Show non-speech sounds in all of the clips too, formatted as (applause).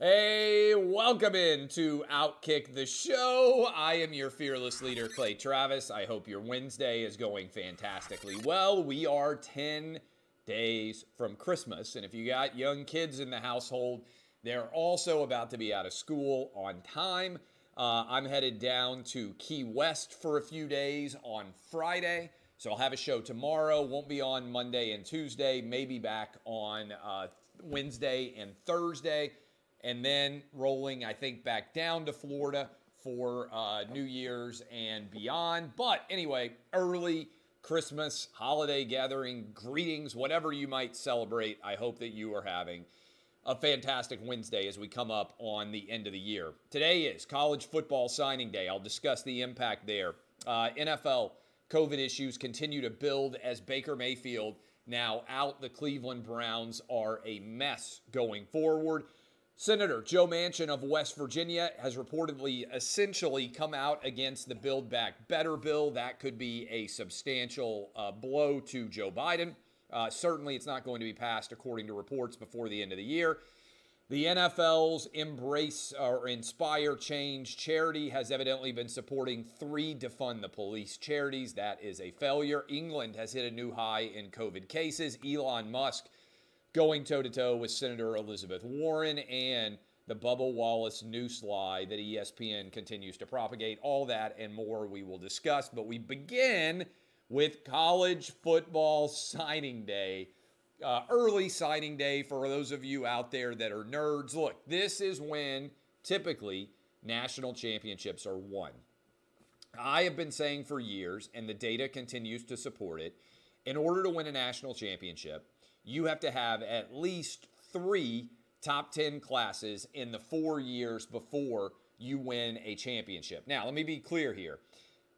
Hey, welcome in to Outkick the Show. I am your fearless leader, Clay Travis. I hope your Wednesday is going fantastically well. We are 10 days from Christmas. And if you got young kids in the household, they're also about to be out of school on time. Uh, I'm headed down to Key West for a few days on Friday. So I'll have a show tomorrow. Won't be on Monday and Tuesday. Maybe back on uh, Wednesday and Thursday. And then rolling, I think, back down to Florida for uh, New Year's and beyond. But anyway, early Christmas, holiday gathering, greetings, whatever you might celebrate. I hope that you are having a fantastic Wednesday as we come up on the end of the year. Today is college football signing day. I'll discuss the impact there. Uh, NFL COVID issues continue to build as Baker Mayfield now out. The Cleveland Browns are a mess going forward. Senator Joe Manchin of West Virginia has reportedly essentially come out against the Build Back Better bill. That could be a substantial uh, blow to Joe Biden. Uh, certainly, it's not going to be passed, according to reports, before the end of the year. The NFL's Embrace or Inspire Change charity has evidently been supporting three defund the police charities. That is a failure. England has hit a new high in COVID cases. Elon Musk going toe to toe with Senator Elizabeth Warren and the Bubba Wallace news lie that ESPN continues to propagate. All that and more we will discuss. But we begin with college football signing day. Uh, early signing day for those of you out there that are nerds. Look, this is when typically national championships are won. I have been saying for years, and the data continues to support it, in order to win a national championship, you have to have at least three top 10 classes in the four years before you win a championship. Now, let me be clear here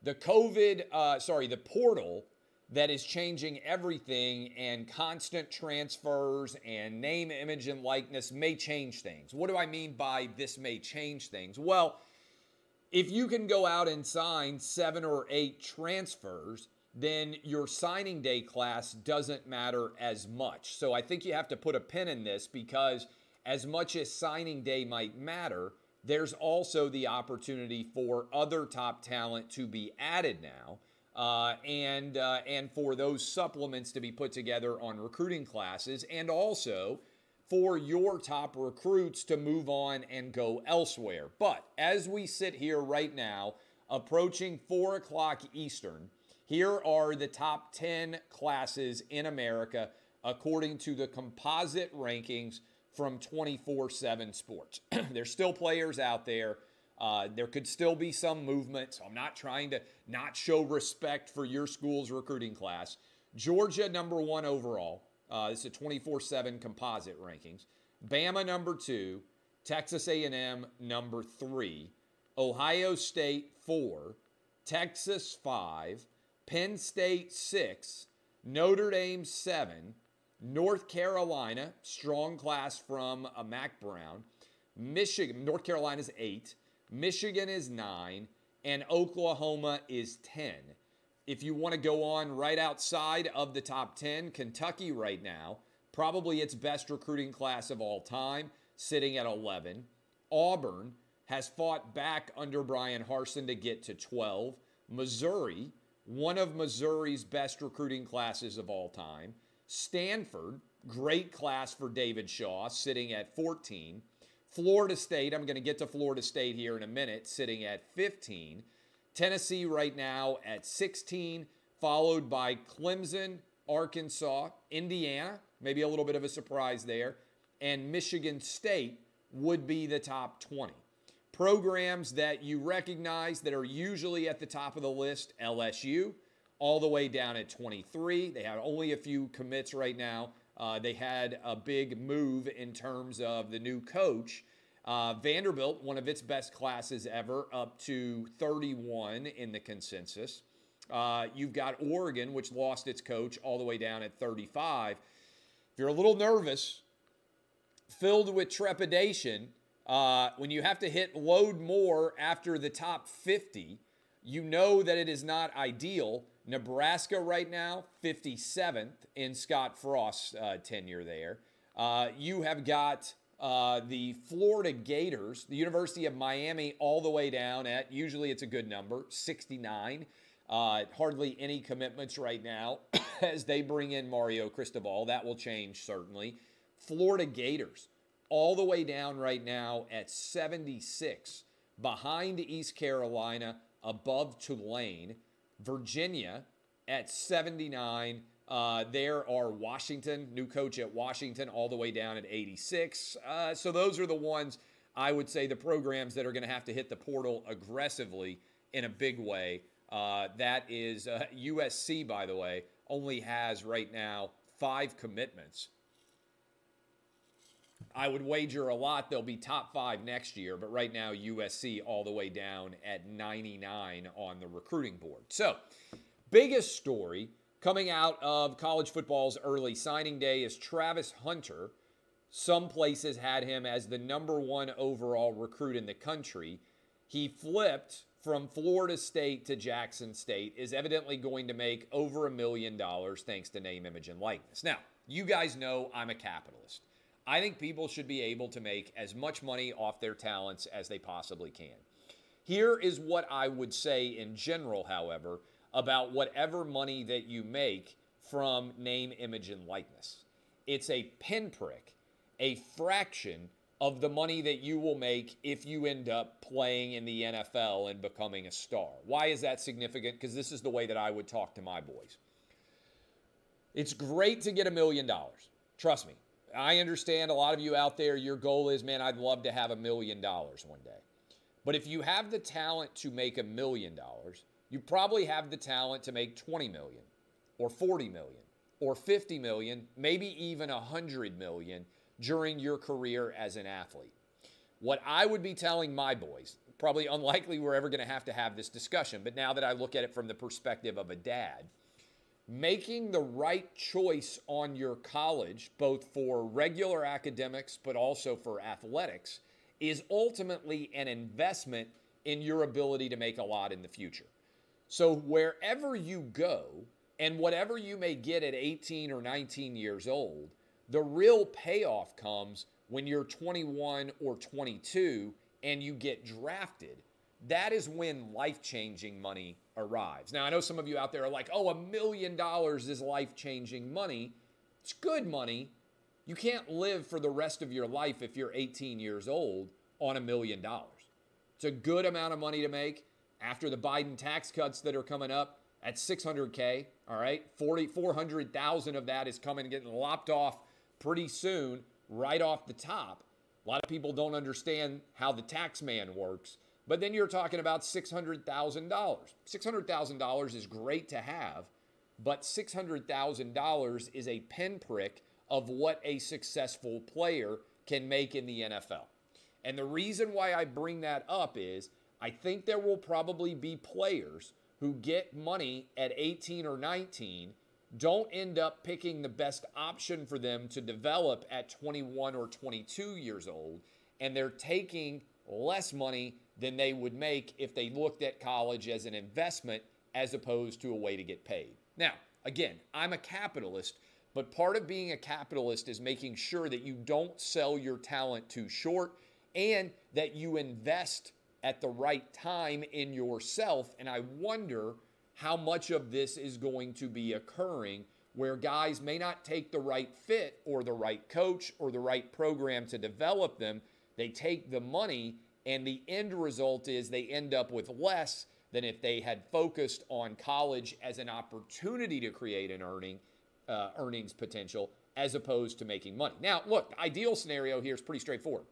the COVID, uh, sorry, the portal that is changing everything and constant transfers and name, image, and likeness may change things. What do I mean by this may change things? Well, if you can go out and sign seven or eight transfers, then your signing day class doesn't matter as much. So I think you have to put a pin in this because as much as signing day might matter, there's also the opportunity for other top talent to be added now. Uh, and uh, and for those supplements to be put together on recruiting classes, and also for your top recruits to move on and go elsewhere. But as we sit here right now, approaching four o'clock Eastern, here are the top 10 classes in America according to the composite rankings from 24 7 Sports. (clears throat) There's still players out there. Uh, there could still be some movement. So I'm not trying to not show respect for your school's recruiting class. Georgia, number one overall. Uh, this is a 24 7 composite rankings. Bama, number two. Texas A&M, number three. Ohio State, four. Texas, five. Penn State, six. Notre Dame, seven. North Carolina, strong class from uh, Mack Brown. Michigan, North Carolina is eight. Michigan is nine. And Oklahoma is 10. If you want to go on right outside of the top 10, Kentucky right now, probably its best recruiting class of all time, sitting at 11. Auburn has fought back under Bryan Harsin to get to 12. Missouri, one of Missouri's best recruiting classes of all time. Stanford, great class for David Shaw, sitting at 14. Florida State, I'm going to get to Florida State here in a minute, sitting at 15. Tennessee right now at 16, followed by Clemson, Arkansas, Indiana, maybe a little bit of a surprise there, and Michigan State would be the top 20. Programs that you recognize that are usually at the top of the list LSU, all the way down at 23. They have only a few commits right now. Uh, they had a big move in terms of the new coach. Uh, Vanderbilt, one of its best classes ever, up to 31 in the consensus. Uh, you've got Oregon, which lost its coach all the way down at 35. If you're a little nervous, filled with trepidation, uh, when you have to hit load more after the top 50, you know that it is not ideal. Nebraska right now, 57th in Scott Frost's uh, tenure there. Uh, you have got uh, the Florida Gators, the University of Miami, all the way down at usually it's a good number, 69. Uh, hardly any commitments right now (coughs) as they bring in Mario Cristobal. That will change certainly. Florida Gators, all the way down right now at 76, behind East Carolina, above Tulane. Virginia at 79. Uh, there are Washington, new coach at Washington, all the way down at 86. Uh, so those are the ones I would say the programs that are going to have to hit the portal aggressively in a big way. Uh, that is USC, uh, by the way, only has right now five commitments. I would wager a lot they'll be top five next year, but right now USC all the way down at 99 on the recruiting board. So, biggest story coming out of college football's early signing day is Travis Hunter. Some places had him as the number one overall recruit in the country. He flipped from Florida State to Jackson State, is evidently going to make over a million dollars thanks to name, image, and likeness. Now, you guys know I'm a capitalist. I think people should be able to make as much money off their talents as they possibly can. Here is what I would say in general, however, about whatever money that you make from name, image, and likeness. It's a pinprick, a fraction of the money that you will make if you end up playing in the NFL and becoming a star. Why is that significant? Because this is the way that I would talk to my boys. It's great to get a million dollars. Trust me, I understand a lot of you out there, your goal is, man, I'd love to have a million dollars one day. But if you have the talent to make a million dollars, you probably have the talent to make 20 million or 40 million or 50 million, maybe even 100 million during your career as an athlete. What I would be telling my boys, probably unlikely we're ever going to have to have this discussion, but now that I look at it from the perspective of a dad, making the right choice on your college, both for regular academics but also for athletics, is ultimately an investment in your ability to make a lot in the future. So, wherever you go and whatever you may get at 18 or 19 years old, the real payoff comes when you're 21 or 22 and you get drafted that is when life changing money arrives. Now, I know some of you out there are like, oh, a million dollars is life changing money. It's good money. You can't live for the rest of your life if you're 18 years old on a million dollars. It's a good amount of money to make after the Biden tax cuts that are coming up at 600K. All right. 40, 400,000 of that is coming getting lopped off pretty soon, right off the top. A lot of people don't understand how the tax man works. But then you're talking about $600,000. $600,000 is great to have, but $600,000 is a pinprick of what a successful player can make in the NFL. And the reason why I bring that up is I think there will probably be players who get money at 18 or 19 don't end up picking the best option for them to develop at 21 or 22 years old, and they're taking less money than they would make if they looked at college as an investment as opposed to a way to get paid. Now, again, I'm a capitalist, but part of being a capitalist is making sure that you don't sell your talent too short and that you invest at the right time in yourself. And I wonder how much of this is going to be occurring where guys may not take the right fit or the right coach or the right program to develop them. They take the money and the end result is they end up with less than if they had focused on college as an opportunity to create an earning uh, earnings potential as opposed to making money. Now, look, ideal scenario here is pretty straightforward.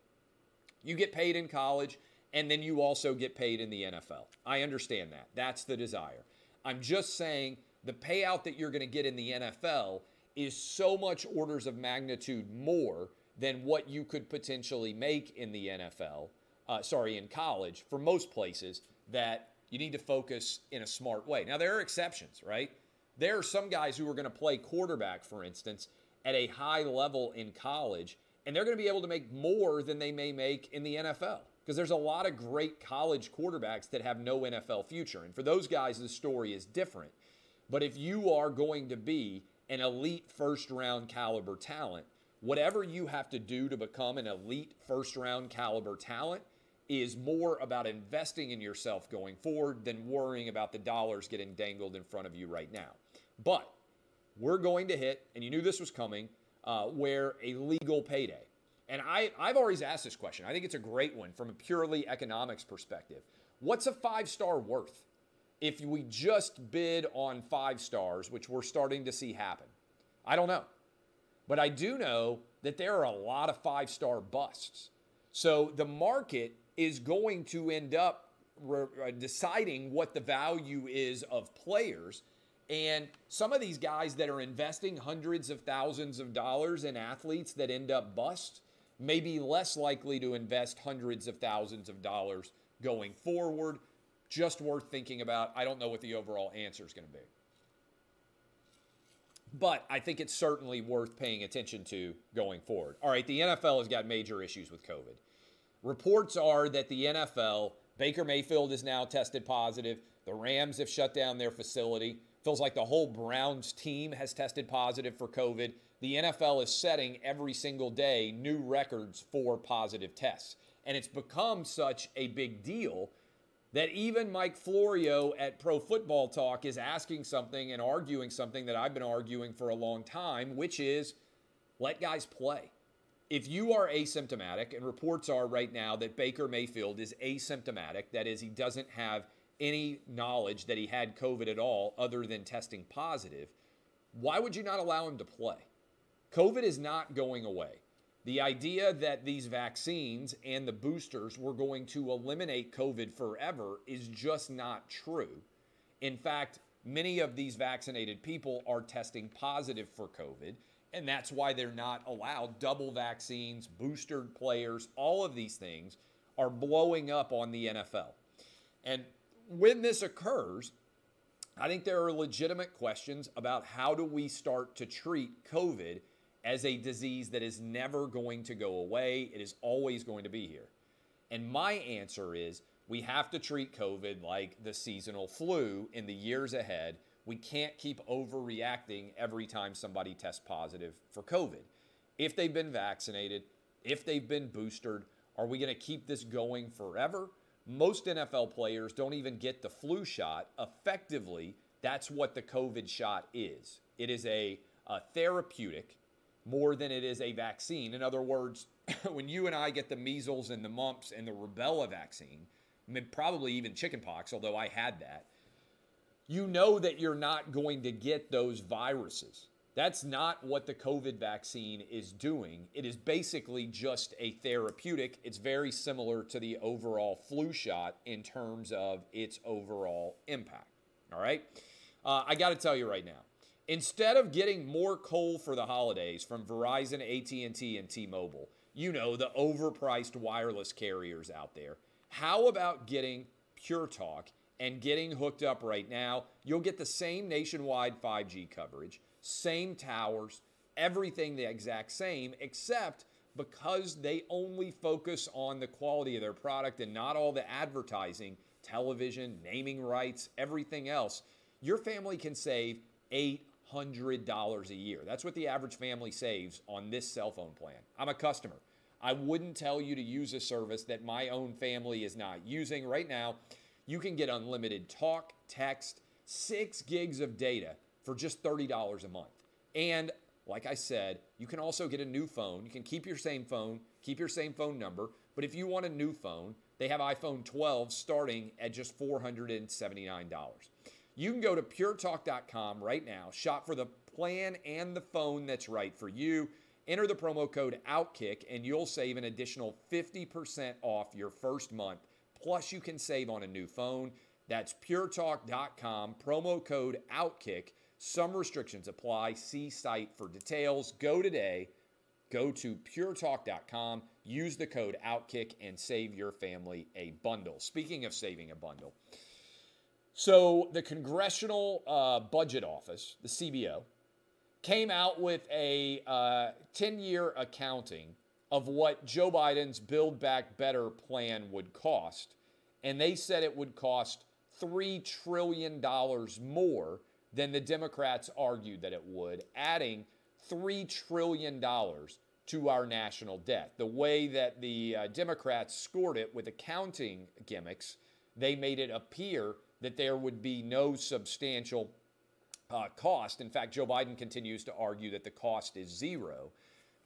You get paid in college, and then you also get paid in the NFL. I understand that. That's the desire. I'm just saying the payout that you're going to get in the NFL is so much orders of magnitude more than what you could potentially make in the NFL, uh, sorry, in college for most places that you need to focus in a smart way. Now, there are exceptions, right? There are some guys who are going to play quarterback, for instance, at a high level in college, and they're going to be able to make more than they may make in the NFL because there's a lot of great college quarterbacks that have no NFL future. And for those guys, the story is different. But if you are going to be an elite first round caliber talent, whatever you have to do to become an elite first round caliber talent is more about investing in yourself going forward than worrying about the dollars getting dangled in front of you right now. But we're going to hit, and you knew this was coming, uh, where a legal payday. And I, I've always asked this question. I think it's a great one from a purely economics perspective. What's a five star worth if we just bid on five stars, which we're starting to see happen? I don't know. But I do know that there are a lot of five star busts. So the market is going to end up re- uh, deciding what the value is of players. And some of these guys that are investing hundreds of thousands of dollars in athletes that end up bust may be less likely to invest hundreds of thousands of dollars going forward. Just worth thinking about. I don't know what the overall answer is going to be. But I think it's certainly worth paying attention to going forward. All right, the NFL has got major issues with COVID. Reports are that the NFL, Baker Mayfield is now tested positive. The Rams have shut down their facility. Feels like the whole Browns team has tested positive for COVID the NFL is setting every single day new records for positive tests. And it's become such a big deal that even Mike Florio at Pro Football Talk is asking something and arguing something that I've been arguing for a long time, which is let guys play. If you are asymptomatic, and reports are right now that Baker Mayfield is asymptomatic, that is, he doesn't have any knowledge that he had COVID at all other than testing positive, why would you not allow him to play? COVID is not going away. The idea that these vaccines and the boosters were going to eliminate COVID forever is just not true. In fact, many of these vaccinated people are testing positive for COVID, and that's why they're not allowed. Double vaccines, boosted players, all of these things are blowing up on the NFL. And when this occurs, I think there are legitimate questions about how do we start to treat COVID as a disease that is never going to go away. It is always going to be here. And my answer is we have to treat COVID like the seasonal flu in the years ahead. We can't keep overreacting every time somebody tests positive for COVID. If they've been vaccinated, if they've been boosted, are we going to keep this going forever? Most NFL players don't even get the flu shot. Effectively, that's what the COVID shot is. It is a, a therapeutic more than it is a vaccine. In other words, (laughs) when you and I get the measles and the mumps and the rubella vaccine, probably even chickenpox, although I had that, you know that you're not going to get those viruses. That's not what the COVID vaccine is doing. It is basically just a therapeutic. It's very similar to the overall flu shot in terms of its overall impact. All right? Uh, I got to tell you right now, Instead of getting more coal for the holidays from Verizon, AT&T, and T-Mobile, you know, the overpriced wireless carriers out there, how about getting Pure Talk and getting hooked up right now? You'll get the same nationwide 5G coverage, same towers, everything the exact same, except because they only focus on the quality of their product and not all the advertising, television, naming rights, everything else, your family can save eight $100 a year. That's what the average family saves on this cell phone plan. I'm a customer. I wouldn't tell you to use a service that my own family is not using. Right now, you can get unlimited talk, text, six gigs of data for just $30 a month. And like I said, you can also get a new phone. You can keep your same phone, keep your same phone number, but if you want a new phone, they have iPhone 12 starting at just $479. You can go to puretalk.com right now, shop for the plan and the phone that's right for you. Enter the promo code OUTKICK and you'll save an additional 50% off your first month. Plus, you can save on a new phone. That's puretalk.com, promo code OUTKICK Some restrictions apply. See site for details. Go today. Go to puretalk.com, use the code OUTKICK, and save your family a bundle. Speaking of saving a bundle, so the Congressional uh, Budget Office, the CBO, came out with a 10 uh, year accounting of what Joe Biden's Build Back Better plan would cost. And they said it would cost $3 trillion more than the Democrats argued that it would, adding $3 trillion to our national debt. The way that the uh, Democrats scored it with accounting gimmicks, they made it appear that there would be no substantial uh, cost. In fact, Joe Biden continues to argue that the cost is zero.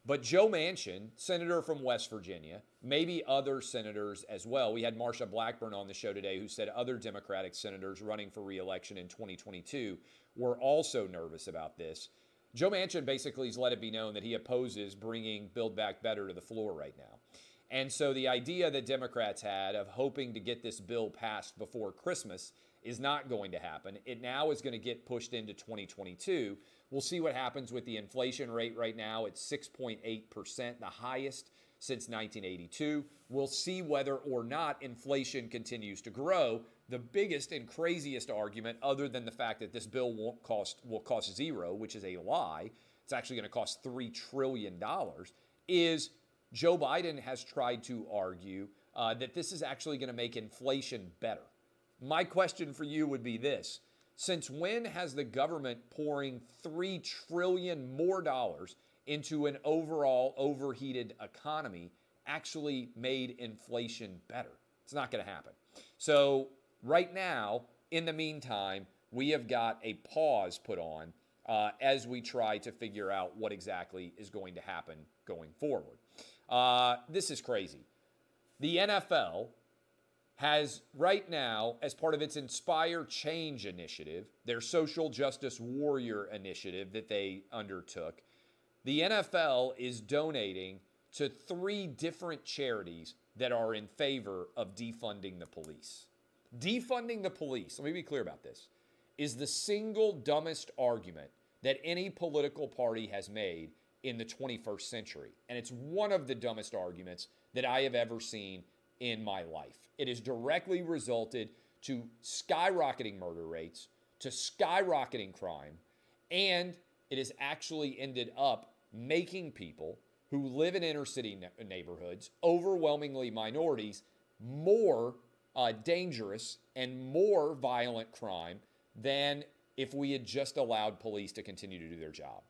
But Joe Manchin, senator from West Virginia, maybe other senators as well. We had Marsha Blackburn on the show today who said other Democratic senators running for reelection in 2022 were also nervous about this. Joe Manchin basically has let it be known that he opposes bringing Build Back Better to the floor right now. And so the idea that Democrats had of hoping to get this bill passed before Christmas is not going to happen. It now is going to get pushed into 2022. We'll see what happens with the inflation rate right now. It's 6.8%, the highest since 1982. We'll see whether or not inflation continues to grow. The biggest and craziest argument, other than the fact that this bill won't cost will cost zero, which is a lie, it's actually going to cost three trillion dollars, is Joe Biden has tried to argue uh, that this is actually going to make inflation better. My question for you would be this Since when has the government pouring 3 trillion more dollars into an overall overheated economy actually made inflation better? It's not going to happen. So, right now, in the meantime, we have got a pause put on uh, as we try to figure out what exactly is going to happen going forward. Uh, this is crazy. The NFL has right now, as part of its Inspire Change initiative, their social justice warrior initiative that they undertook, the NFL is donating to three different charities that are in favor of defunding the police. Defunding the police, let me be clear about this, is the single dumbest argument that any political party has made in the 21st century. And it's one of the dumbest arguments that I have ever seen in my life. It has directly resulted to skyrocketing murder rates, to skyrocketing crime, and it has actually ended up making people who live in inner city neighborhoods, overwhelmingly minorities, more uh, dangerous and more violent crime than if we had just allowed police to continue to do their job.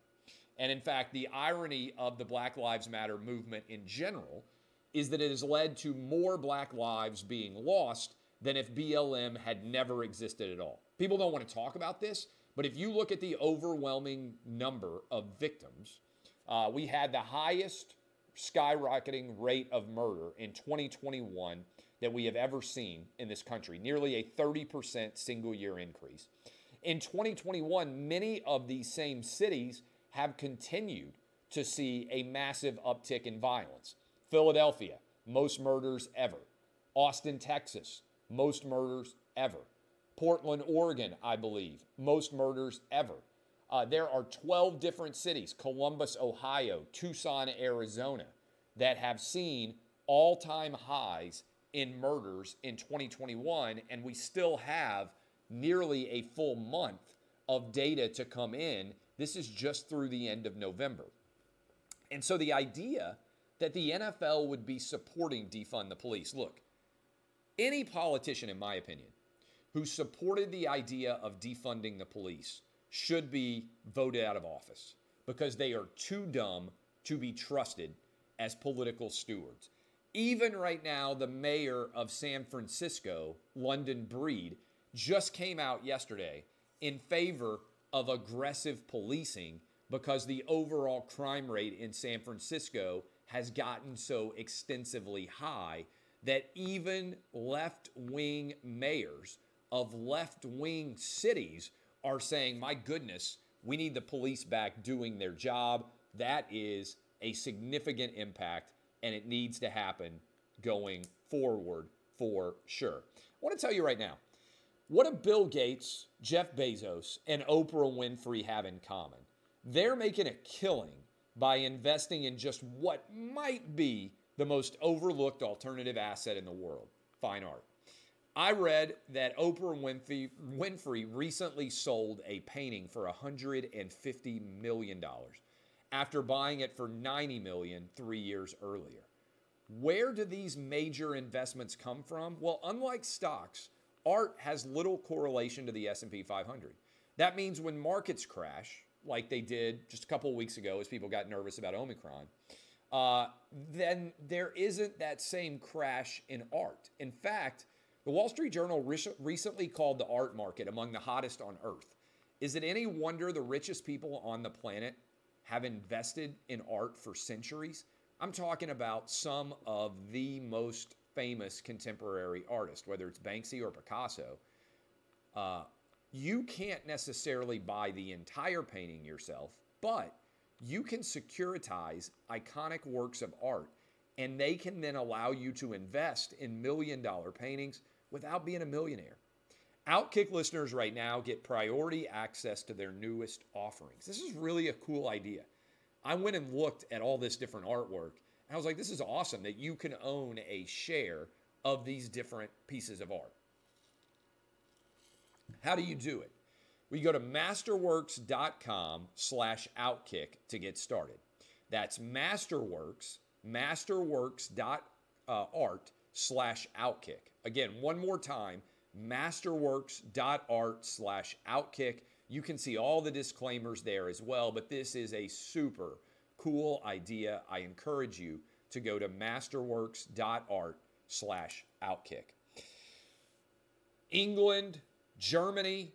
And in fact, the irony of the Black Lives Matter movement in general is that it has led to more black lives being lost than if BLM had never existed at all. People don't want to talk about this, but if you look at the overwhelming number of victims, uh, we had the highest skyrocketing rate of murder in 2021 that we have ever seen in this country, nearly a 30% single year increase. In 2021, many of these same cities have continued to see a massive uptick in violence. Philadelphia, most murders ever. Austin, Texas, most murders ever. Portland, Oregon, I believe, most murders ever. Uh, there are 12 different cities, Columbus, Ohio, Tucson, Arizona, that have seen all time highs in murders in 2021, and we still have nearly a full month of data to come in this is just through the end of November. And so the idea that the NFL would be supporting defund the police look, any politician, in my opinion, who supported the idea of defunding the police should be voted out of office because they are too dumb to be trusted as political stewards. Even right now, the mayor of San Francisco, London Breed, just came out yesterday in favor of aggressive policing because the overall crime rate in San Francisco has gotten so extensively high that even left wing mayors of left wing cities are saying, my goodness, we need the police back doing their job. That is a significant impact and it needs to happen going forward for sure. I want to tell you right now What do Bill Gates, Jeff Bezos, and Oprah Winfrey have in common? They're making a killing by investing in just what might be the most overlooked alternative asset in the world fine art. I read that Oprah Winfrey, Winfrey recently sold a painting for $150 million after buying it for 90 million three years earlier. Where do these major investments come from? Well, unlike stocks, art has little correlation to the S&P 500. That means when markets crash, like they did just a couple weeks ago as people got nervous about Omicron, uh, then there isn't that same crash in art. In fact, the Wall Street Journal re- recently called the art market among the hottest on earth. Is it any wonder the richest people on the planet have invested in art for centuries? I'm talking about some of the most famous contemporary artist, whether it's Banksy or Picasso. Uh, you can't necessarily buy the entire painting yourself, but you can securitize iconic works of art and they can then allow you to invest in million dollar paintings without being a millionaire. Outkick listeners right now get priority access to their newest offerings. This is really a cool idea. I went and looked at all this different artwork and I was like, this is awesome that you can own a share of these different pieces of art. How do you do it? We go to masterworks.com slash outkick to get started. That's masterworks, masterworks.art slash outkick. Again, one more time, masterworks.art slash outkick. You can see all the disclaimers there as well, but this is a super cool idea. I encourage you to go to masterworks.art slash outkick. England, Germany,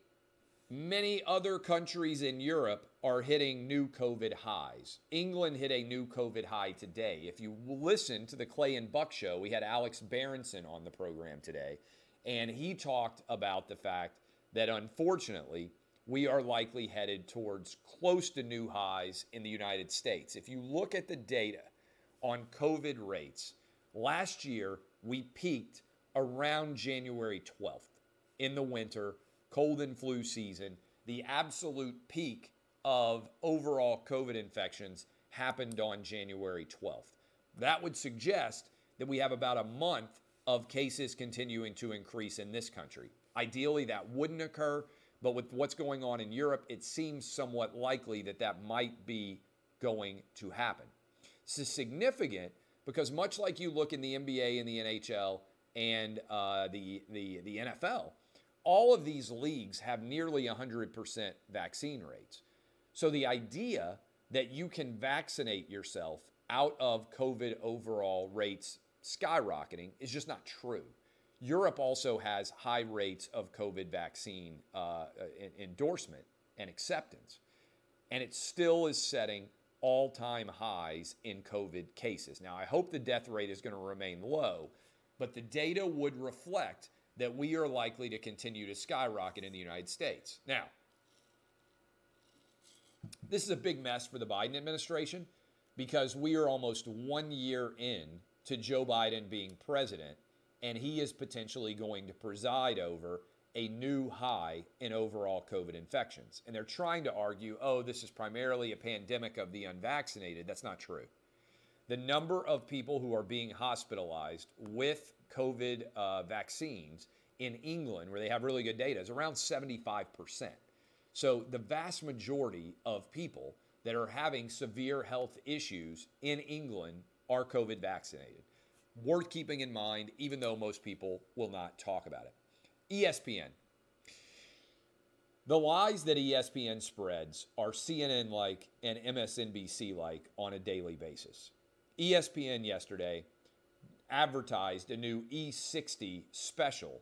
many other countries in Europe are hitting new COVID highs. England hit a new COVID high today. If you listen to the Clay and Buck show, we had Alex Berenson on the program today, and he talked about the fact that unfortunately, we are likely headed towards close to new highs in the United States. If you look at the data on COVID rates, last year we peaked around January 12th in the winter, cold and flu season. The absolute peak of overall COVID infections happened on January 12th. That would suggest that we have about a month of cases continuing to increase in this country. Ideally, that wouldn't occur, but with what's going on in Europe, it seems somewhat likely that that might be going to happen. This is significant because much like you look in the NBA and the NHL and uh, the, the, the NFL, all of these leagues have nearly 100% vaccine rates. So the idea that you can vaccinate yourself out of COVID overall rates skyrocketing is just not true. Europe also has high rates of COVID vaccine uh, endorsement and acceptance, and it still is setting all time highs in COVID cases. Now, I hope the death rate is going to remain low, but the data would reflect that we are likely to continue to skyrocket in the United States. Now, this is a big mess for the Biden administration because we are almost one year in to Joe Biden being president, and he is potentially going to preside over a new high in overall COVID infections. And they're trying to argue, oh, this is primarily a pandemic of the unvaccinated. That's not true. The number of people who are being hospitalized with COVID uh, vaccines in England, where they have really good data, is around 75%. So the vast majority of people that are having severe health issues in England are COVID vaccinated. Worth keeping in mind, even though most people will not talk about it. ESPN. The lies that ESPN spreads are CNN like and MSNBC like on a daily basis. ESPN yesterday advertised a new E60 special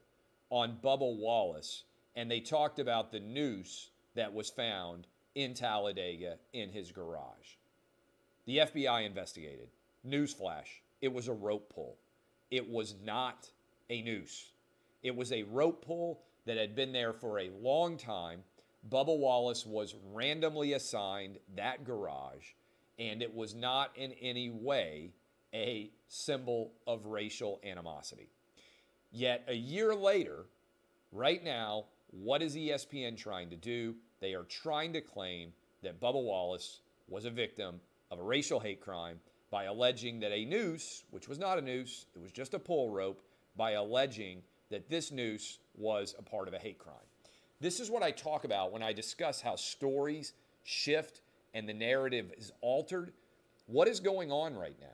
on Bubba Wallace, and they talked about the noose that was found in Talladega in his garage. The FBI investigated. Newsflash it was a rope pull. It was not a noose. It was a rope pull that had been there for a long time. Bubba Wallace was randomly assigned that garage, and it was not in any way a symbol of racial animosity. Yet a year later, Right now, what is ESPN trying to do? They are trying to claim that Bubba Wallace was a victim of a racial hate crime by alleging that a noose, which was not a noose, it was just a pull rope, by alleging that this noose was a part of a hate crime. This is what I talk about when I discuss how stories shift and the narrative is altered. What is going on right now,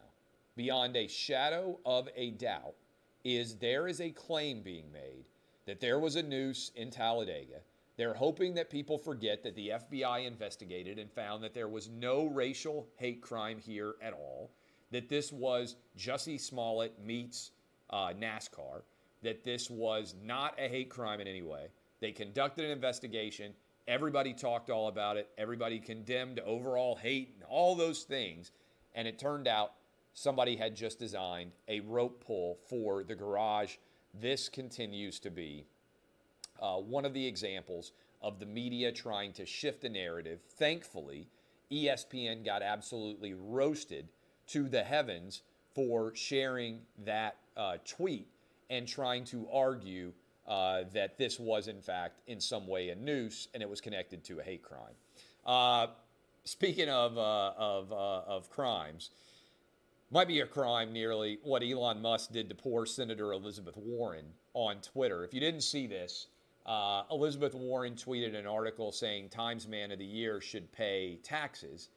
beyond a shadow of a doubt, is there is a claim being made that there was a noose in Talladega. They're hoping that people forget that the FBI investigated and found that there was no racial hate crime here at all, that this was Jussie Smollett meets uh, NASCAR, that this was not a hate crime in any way. They conducted an investigation. Everybody talked all about it. Everybody condemned overall hate and all those things. And it turned out somebody had just designed a rope pull for the garage. This continues to be uh, one of the examples of the media trying to shift the narrative. Thankfully, ESPN got absolutely roasted to the heavens for sharing that uh, tweet and trying to argue uh, that this was, in fact, in some way a noose and it was connected to a hate crime. Uh, speaking of, uh, of, uh, of crimes, might be a crime nearly what Elon Musk did to poor Senator Elizabeth Warren on Twitter. If you didn't see this, uh, Elizabeth Warren tweeted an article saying Times Man of the Year should pay taxes.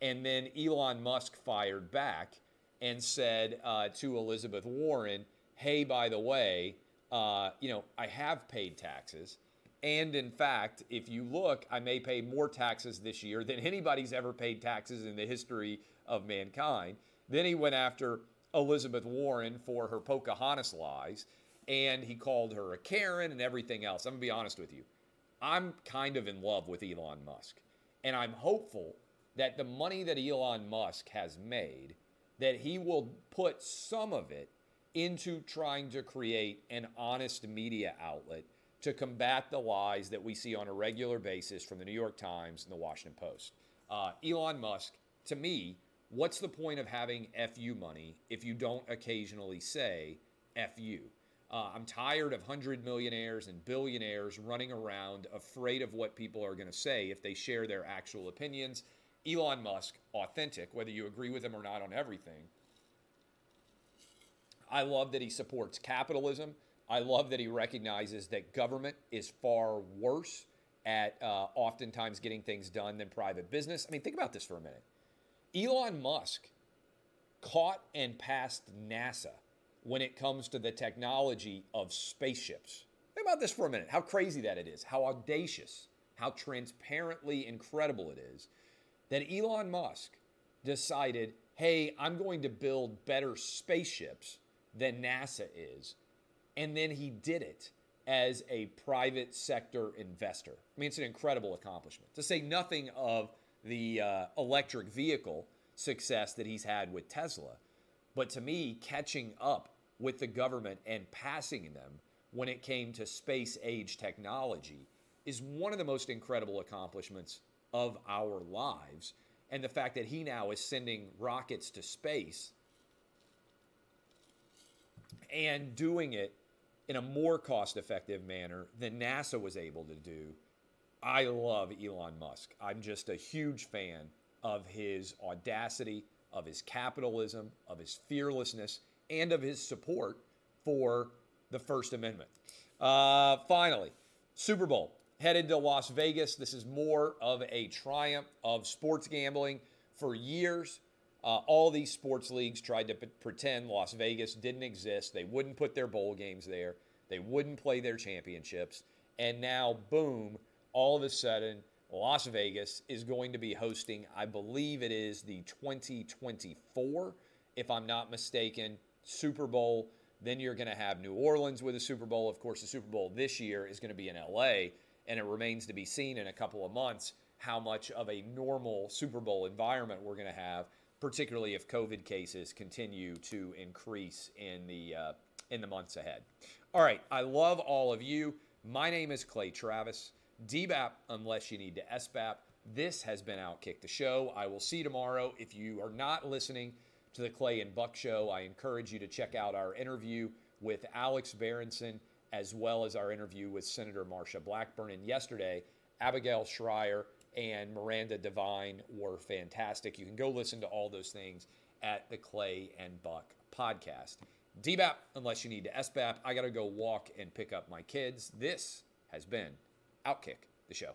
And then Elon Musk fired back and said uh, to Elizabeth Warren, hey, by the way, uh, you know, I have paid taxes. And in fact, if you look, I may pay more taxes this year than anybody's ever paid taxes in the history of mankind. Then he went after Elizabeth Warren for her Pocahontas lies and he called her a Karen and everything else. I'm to be honest with you. I'm kind of in love with Elon Musk. And I'm hopeful that the money that Elon Musk has made, that he will put some of it into trying to create an honest media outlet to combat the lies that we see on a regular basis from the New York Times and the Washington Post. Uh, Elon Musk, to me, what's the point of having FU money if you don't occasionally say FU? Uh, I'm tired of hundred millionaires and billionaires running around afraid of what people are going to say if they share their actual opinions. Elon Musk, authentic, whether you agree with him or not on everything. I love that he supports capitalism. I love that he recognizes that government is far worse at uh, oftentimes getting things done than private business. I mean, think about this for a minute. Elon Musk caught and passed NASA when it comes to the technology of spaceships. Think about this for a minute how crazy that it is, how audacious, how transparently incredible it is that Elon Musk decided, hey, I'm going to build better spaceships than NASA is. And then he did it as a private sector investor. I mean, it's an incredible accomplishment. To say nothing of the uh, electric vehicle success that he's had with Tesla. But to me, catching up with the government and passing them when it came to space age technology is one of the most incredible accomplishments of our lives. And the fact that he now is sending rockets to space and doing it in a more cost effective manner than NASA was able to do. I love Elon Musk. I'm just a huge fan of his audacity, of his capitalism, of his fearlessness, and of his support for the First Amendment. Uh, finally, Super Bowl headed to Las Vegas. This is more of a triumph of sports gambling. For years, uh, all these sports leagues tried to p- pretend Las Vegas didn't exist. They wouldn't put their bowl games there, they wouldn't play their championships. And now, boom, all of a sudden, Las Vegas is going to be hosting, I believe it is the 2024, if I'm not mistaken, Super Bowl. Then you're going to have New Orleans with a Super Bowl. Of course, the Super Bowl this year is going to be in LA, and it remains to be seen in a couple of months how much of a normal Super Bowl environment we're going to have, particularly if COVID cases continue to increase in the uh, in the months ahead. All right, I love all of you. My name is Clay Travis. DBAP unless you need to SBAP. This has been Outkick the Show. I will see you tomorrow. If you are not listening to the Clay and Buck Show, I encourage you to check out our interview with Alex Berenson as well as our interview with Senator Marsha Blackburn. And yesterday, Abigail Shrier and Miranda Devine were fantastic. You can go listen to all those things at the Clay and Buck podcast. DBAP, unless you need to SBAP, I got to go walk and pick up my kids. This has been Outkick the show.